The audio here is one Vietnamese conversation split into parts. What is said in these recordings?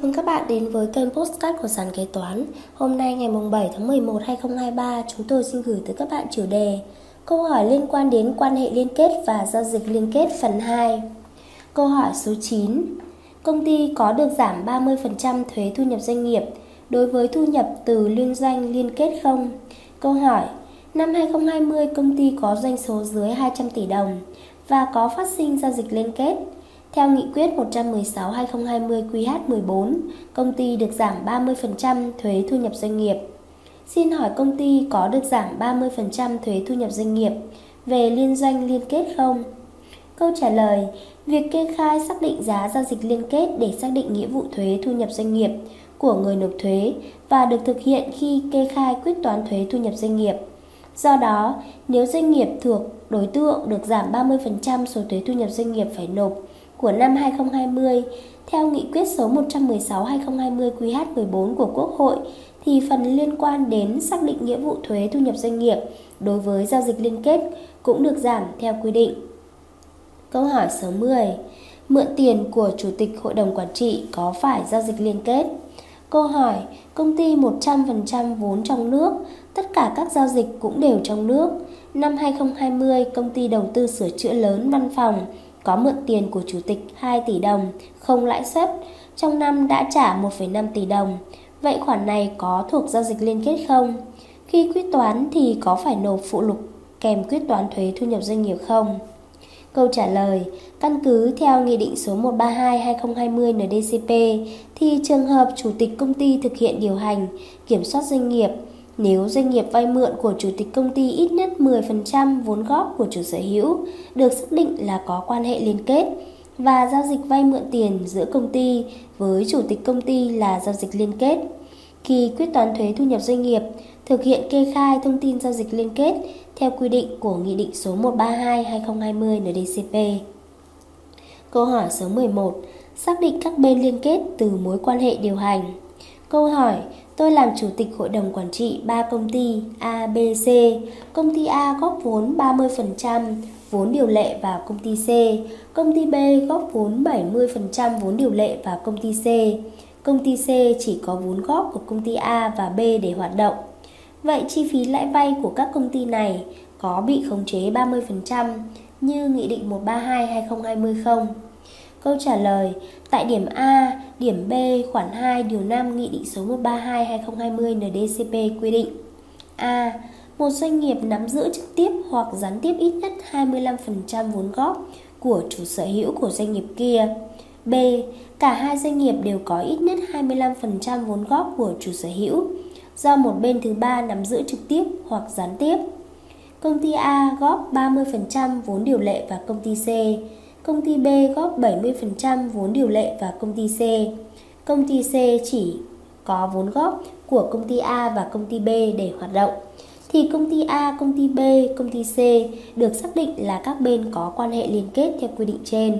Mừng các bạn đến với kênh Postcard của Sàn Kế Toán. Hôm nay ngày 7 tháng 11 2023, chúng tôi xin gửi tới các bạn chủ đề Câu hỏi liên quan đến quan hệ liên kết và giao dịch liên kết phần 2. Câu hỏi số 9. Công ty có được giảm 30% thuế thu nhập doanh nghiệp đối với thu nhập từ liên doanh liên kết không? Câu hỏi Năm 2020 công ty có doanh số dưới 200 tỷ đồng và có phát sinh giao dịch liên kết theo nghị quyết 116-2020 QH14, công ty được giảm 30% thuế thu nhập doanh nghiệp. Xin hỏi công ty có được giảm 30% thuế thu nhập doanh nghiệp về liên doanh liên kết không? Câu trả lời, việc kê khai xác định giá giao dịch liên kết để xác định nghĩa vụ thuế thu nhập doanh nghiệp của người nộp thuế và được thực hiện khi kê khai quyết toán thuế thu nhập doanh nghiệp. Do đó, nếu doanh nghiệp thuộc đối tượng được giảm 30% số thuế thu nhập doanh nghiệp phải nộp của năm 2020 theo nghị quyết số 116/2020 QH14 của Quốc hội thì phần liên quan đến xác định nghĩa vụ thuế thu nhập doanh nghiệp đối với giao dịch liên kết cũng được giảm theo quy định. Câu hỏi số 10. Mượn tiền của Chủ tịch Hội đồng Quản trị có phải giao dịch liên kết? Câu hỏi, công ty 100% vốn trong nước, tất cả các giao dịch cũng đều trong nước. Năm 2020, công ty đầu tư sửa chữa lớn văn phòng, có mượn tiền của chủ tịch 2 tỷ đồng, không lãi suất, trong năm đã trả 1,5 tỷ đồng. Vậy khoản này có thuộc giao dịch liên kết không? Khi quyết toán thì có phải nộp phụ lục kèm quyết toán thuế thu nhập doanh nghiệp không? Câu trả lời, căn cứ theo Nghị định số 132-2020 NDCP thì trường hợp chủ tịch công ty thực hiện điều hành, kiểm soát doanh nghiệp nếu doanh nghiệp vay mượn của chủ tịch công ty ít nhất 10% vốn góp của chủ sở hữu được xác định là có quan hệ liên kết và giao dịch vay mượn tiền giữa công ty với chủ tịch công ty là giao dịch liên kết. Khi quyết toán thuế thu nhập doanh nghiệp, thực hiện kê khai thông tin giao dịch liên kết theo quy định của Nghị định số 132-2020 NDCP. Câu hỏi số 11. Xác định các bên liên kết từ mối quan hệ điều hành. Câu hỏi, tôi làm chủ tịch hội đồng quản trị 3 công ty A, B, C. Công ty A góp vốn 30% vốn điều lệ vào công ty C. Công ty B góp vốn 70% vốn điều lệ vào công ty C. Công ty C chỉ có vốn góp của công ty A và B để hoạt động. Vậy chi phí lãi vay của các công ty này có bị khống chế 30% như Nghị định 132-2020 không? Câu trả lời, tại điểm A, điểm B, khoản 2, điều 5 Nghị định số 132-2020 NDCP quy định A. Một doanh nghiệp nắm giữ trực tiếp hoặc gián tiếp ít nhất 25% vốn góp của chủ sở hữu của doanh nghiệp kia. B. Cả hai doanh nghiệp đều có ít nhất 25% vốn góp của chủ sở hữu do một bên thứ ba nắm giữ trực tiếp hoặc gián tiếp. Công ty A góp 30% vốn điều lệ và công ty C, công ty B góp 70% vốn điều lệ vào công ty C. Công ty C chỉ có vốn góp của công ty A và công ty B để hoạt động thì công ty A, công ty B, công ty C được xác định là các bên có quan hệ liên kết theo quy định trên.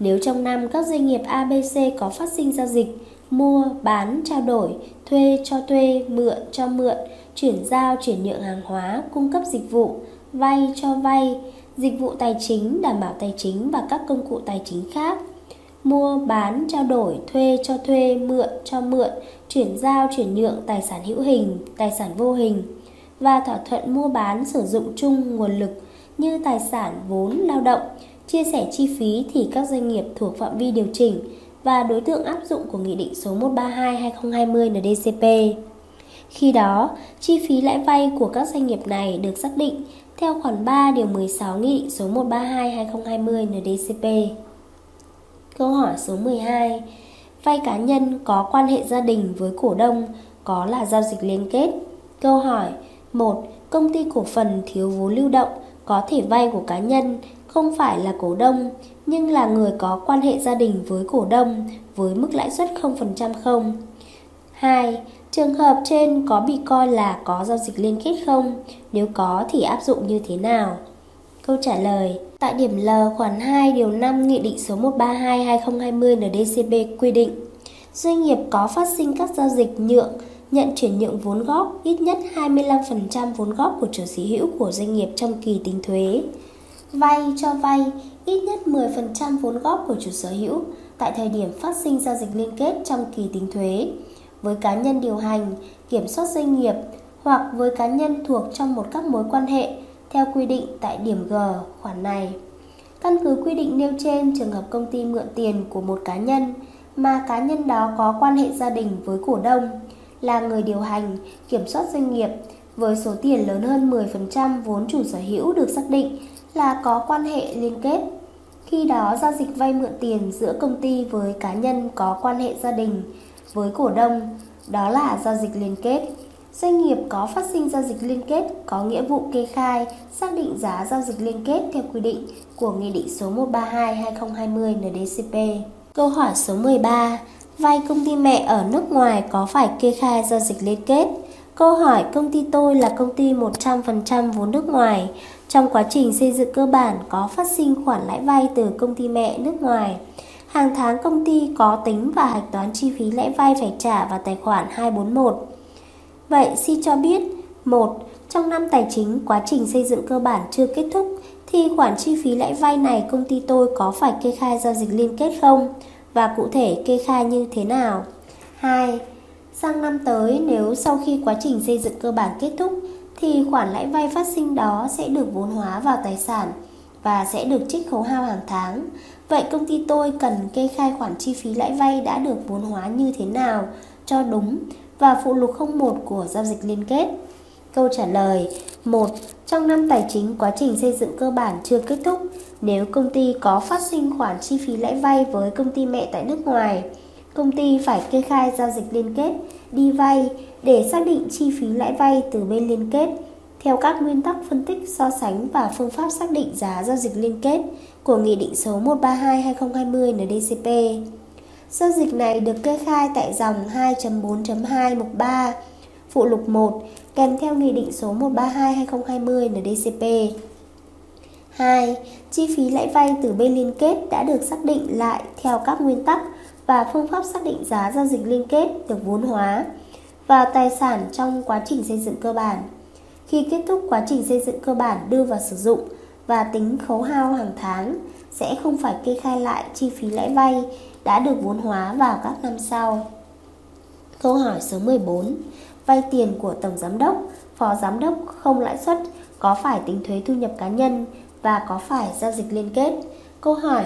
Nếu trong năm các doanh nghiệp ABC có phát sinh giao dịch mua, bán, trao đổi, thuê, cho thuê, mượn, cho mượn, chuyển giao, chuyển nhượng hàng hóa, cung cấp dịch vụ, vay, cho vay, dịch vụ tài chính, đảm bảo tài chính và các công cụ tài chính khác, mua, bán, trao đổi, thuê, cho thuê, mượn, cho mượn, chuyển giao, chuyển nhượng tài sản hữu hình, tài sản vô hình và thỏa thuận mua bán sử dụng chung nguồn lực như tài sản, vốn, lao động, chia sẻ chi phí thì các doanh nghiệp thuộc phạm vi điều chỉnh và đối tượng áp dụng của Nghị định số 132-2020 NDCP. Khi đó, chi phí lãi vay của các doanh nghiệp này được xác định theo khoản 3 điều 16 Nghị định số 132-2020 NDCP. Câu hỏi số 12. Vay cá nhân có quan hệ gia đình với cổ đông có là giao dịch liên kết? Câu hỏi 1. Công ty cổ phần thiếu vốn lưu động có thể vay của cá nhân không phải là cổ đông, nhưng là người có quan hệ gia đình với cổ đông với mức lãi suất 0% không? 2. Trường hợp trên có bị coi là có giao dịch liên kết không? Nếu có thì áp dụng như thế nào? Câu trả lời Tại điểm L khoản 2 điều 5 Nghị định số 132-2020 NDCP quy định Doanh nghiệp có phát sinh các giao dịch nhượng, nhận chuyển nhượng vốn góp ít nhất 25% vốn góp của chủ sở hữu của doanh nghiệp trong kỳ tính thuế. Vay cho vay ít nhất 10% vốn góp của chủ sở hữu tại thời điểm phát sinh giao dịch liên kết trong kỳ tính thuế với cá nhân điều hành, kiểm soát doanh nghiệp hoặc với cá nhân thuộc trong một các mối quan hệ theo quy định tại điểm G khoản này. Căn cứ quy định nêu trên trường hợp công ty mượn tiền của một cá nhân mà cá nhân đó có quan hệ gia đình với cổ đông là người điều hành, kiểm soát doanh nghiệp với số tiền lớn hơn 10% vốn chủ sở hữu được xác định là có quan hệ liên kết. Khi đó giao dịch vay mượn tiền giữa công ty với cá nhân có quan hệ gia đình với cổ đông, đó là giao dịch liên kết. Doanh nghiệp có phát sinh giao dịch liên kết có nghĩa vụ kê khai, xác định giá giao dịch liên kết theo quy định của Nghị định số 132-2020 NDCP. Câu hỏi số 13. Vay công ty mẹ ở nước ngoài có phải kê khai giao dịch liên kết? Câu hỏi công ty tôi là công ty 100% vốn nước ngoài. Trong quá trình xây dựng cơ bản có phát sinh khoản lãi vay từ công ty mẹ nước ngoài. Hàng tháng công ty có tính và hạch toán chi phí lãi vay phải trả vào tài khoản 241. Vậy xin cho biết, một Trong năm tài chính quá trình xây dựng cơ bản chưa kết thúc thì khoản chi phí lãi vay này công ty tôi có phải kê khai giao dịch liên kết không? Và cụ thể kê khai như thế nào? 2. Sang năm tới nếu sau khi quá trình xây dựng cơ bản kết thúc thì khoản lãi vay phát sinh đó sẽ được vốn hóa vào tài sản và sẽ được trích khấu hao hàng tháng. Vậy công ty tôi cần kê khai khoản chi phí lãi vay đã được vốn hóa như thế nào cho đúng và phụ lục 01 của giao dịch liên kết? Câu trả lời 1. Trong năm tài chính quá trình xây dựng cơ bản chưa kết thúc, nếu công ty có phát sinh khoản chi phí lãi vay với công ty mẹ tại nước ngoài, công ty phải kê khai giao dịch liên kết, đi vay để xác định chi phí lãi vay từ bên liên kết theo các nguyên tắc phân tích so sánh và phương pháp xác định giá giao dịch liên kết của Nghị định số 132-2020 NDCP. Giao dịch này được kê khai tại dòng 2.4.2 mục 3, phụ lục 1 kèm theo Nghị định số 132-2020 NDCP. 2. Chi phí lãi vay từ bên liên kết đã được xác định lại theo các nguyên tắc và phương pháp xác định giá giao dịch liên kết được vốn hóa và tài sản trong quá trình xây dựng cơ bản. Khi kết thúc quá trình xây dựng cơ bản đưa vào sử dụng và tính khấu hao hàng tháng sẽ không phải kê khai lại chi phí lãi vay đã được vốn hóa vào các năm sau. Câu hỏi số 14. Vay tiền của Tổng Giám đốc, Phó Giám đốc không lãi suất có phải tính thuế thu nhập cá nhân và có phải giao dịch liên kết? Câu hỏi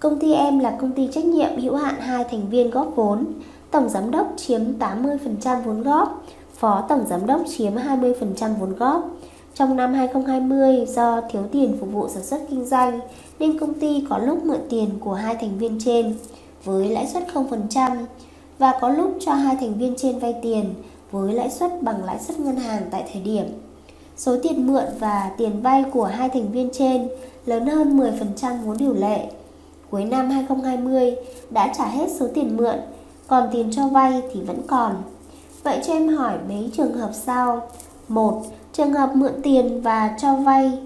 Công ty em là công ty trách nhiệm hữu hạn hai thành viên góp vốn. Tổng giám đốc chiếm 80% vốn góp, phó tổng giám đốc chiếm 20% vốn góp. Trong năm 2020, do thiếu tiền phục vụ sản xuất kinh doanh, nên công ty có lúc mượn tiền của hai thành viên trên với lãi suất 0% và có lúc cho hai thành viên trên vay tiền với lãi suất bằng lãi suất ngân hàng tại thời điểm. Số tiền mượn và tiền vay của hai thành viên trên lớn hơn 10% vốn điều lệ cuối năm 2020 đã trả hết số tiền mượn, còn tiền cho vay thì vẫn còn. Vậy cho em hỏi mấy trường hợp sau. một, Trường hợp mượn tiền và cho vay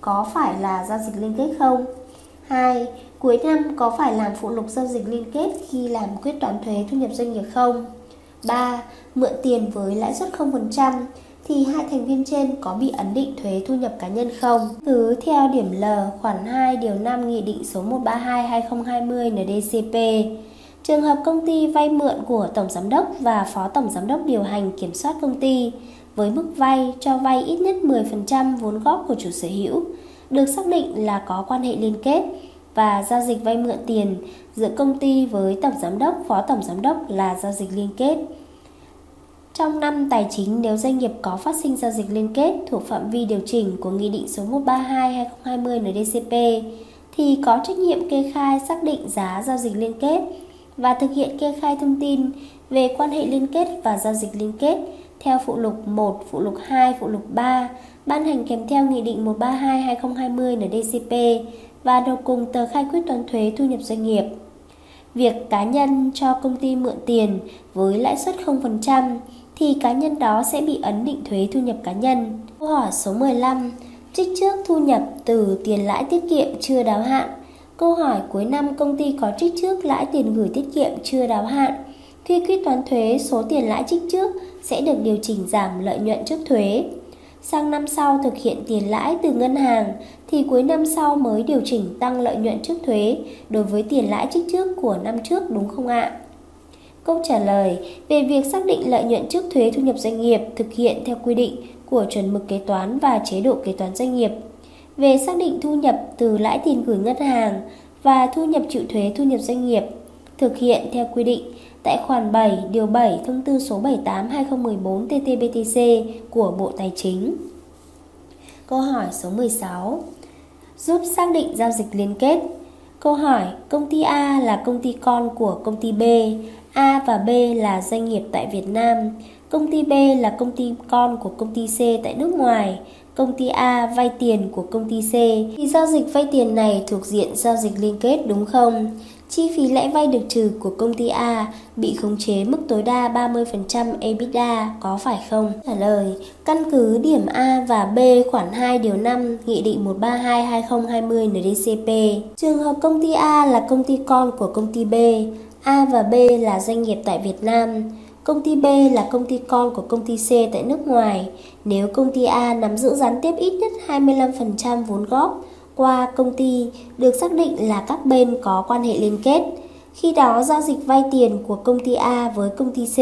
có phải là giao dịch liên kết không? 2. Cuối năm có phải làm phụ lục giao dịch liên kết khi làm quyết toán thuế thu nhập doanh nghiệp không? 3. Mượn tiền với lãi suất 0% thì hai thành viên trên có bị ấn định thuế thu nhập cá nhân không? Cứ theo điểm L, khoản 2 điều 5 Nghị định số 132/2020 NDCP. Trường hợp công ty vay mượn của tổng giám đốc và phó tổng giám đốc điều hành kiểm soát công ty với mức vay cho vay ít nhất 10% vốn góp của chủ sở hữu được xác định là có quan hệ liên kết và giao dịch vay mượn tiền giữa công ty với tổng giám đốc, phó tổng giám đốc là giao dịch liên kết. Trong năm tài chính nếu doanh nghiệp có phát sinh giao dịch liên kết thuộc phạm vi điều chỉnh của Nghị định số 132-2020 NDCP thì có trách nhiệm kê khai xác định giá giao dịch liên kết và thực hiện kê khai thông tin về quan hệ liên kết và giao dịch liên kết theo phụ lục 1, phụ lục 2, phụ lục 3 ban hành kèm theo Nghị định 132-2020 NDCP và nộp cùng tờ khai quyết toán thuế thu nhập doanh nghiệp. Việc cá nhân cho công ty mượn tiền với lãi suất 0% thì cá nhân đó sẽ bị ấn định thuế thu nhập cá nhân. Câu hỏi số 15. Trích trước thu nhập từ tiền lãi tiết kiệm chưa đáo hạn. Câu hỏi cuối năm công ty có trích trước lãi tiền gửi tiết kiệm chưa đáo hạn. Khi quyết toán thuế, số tiền lãi trích trước sẽ được điều chỉnh giảm lợi nhuận trước thuế. sang năm sau thực hiện tiền lãi từ ngân hàng thì cuối năm sau mới điều chỉnh tăng lợi nhuận trước thuế đối với tiền lãi trích trước của năm trước đúng không ạ? Câu trả lời về việc xác định lợi nhuận trước thuế thu nhập doanh nghiệp thực hiện theo quy định của chuẩn mực kế toán và chế độ kế toán doanh nghiệp. Về xác định thu nhập từ lãi tiền gửi ngân hàng và thu nhập chịu thuế thu nhập doanh nghiệp thực hiện theo quy định tại khoản 7 điều 7 thông tư số 78/2014 TT-BTC của Bộ Tài chính. Câu hỏi số 16. Giúp xác định giao dịch liên kết. Câu hỏi, công ty A là công ty con của công ty B, A và B là doanh nghiệp tại Việt Nam, công ty B là công ty con của công ty C tại nước ngoài, công ty A vay tiền của công ty C thì giao dịch vay tiền này thuộc diện giao dịch liên kết đúng không? Chi phí lãi vay được trừ của công ty A bị khống chế mức tối đa 30% EBITDA có phải không? Trả lời, căn cứ điểm A và B khoản 2 điều 5 Nghị định 132-2020 NDCP. Trường hợp công ty A là công ty con của công ty B, A và B là doanh nghiệp tại Việt Nam. Công ty B là công ty con của công ty C tại nước ngoài. Nếu công ty A nắm giữ gián tiếp ít nhất 25% vốn góp qua công ty, được xác định là các bên có quan hệ liên kết. Khi đó, giao dịch vay tiền của công ty A với công ty C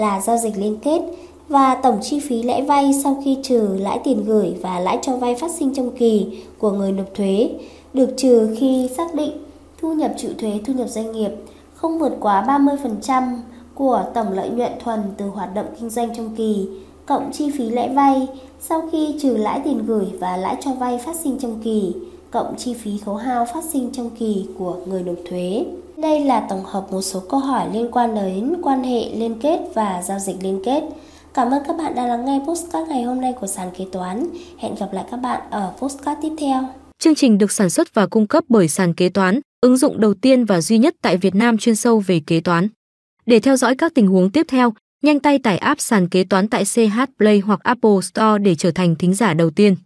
là giao dịch liên kết và tổng chi phí lãi vay sau khi trừ lãi tiền gửi và lãi cho vay phát sinh trong kỳ của người nộp thuế, được trừ khi xác định thu nhập chịu thuế thu nhập doanh nghiệp không vượt quá 30% của tổng lợi nhuận thuần từ hoạt động kinh doanh trong kỳ, cộng chi phí lãi vay sau khi trừ lãi tiền gửi và lãi cho vay phát sinh trong kỳ, cộng chi phí khấu hao phát sinh trong kỳ của người nộp thuế. Đây là tổng hợp một số câu hỏi liên quan đến quan hệ liên kết và giao dịch liên kết. Cảm ơn các bạn đã lắng nghe postcard ngày hôm nay của sàn kế toán. Hẹn gặp lại các bạn ở postcard tiếp theo. Chương trình được sản xuất và cung cấp bởi sàn kế toán, ứng dụng đầu tiên và duy nhất tại Việt Nam chuyên sâu về kế toán. Để theo dõi các tình huống tiếp theo, nhanh tay tải app sàn kế toán tại CH Play hoặc Apple Store để trở thành thính giả đầu tiên.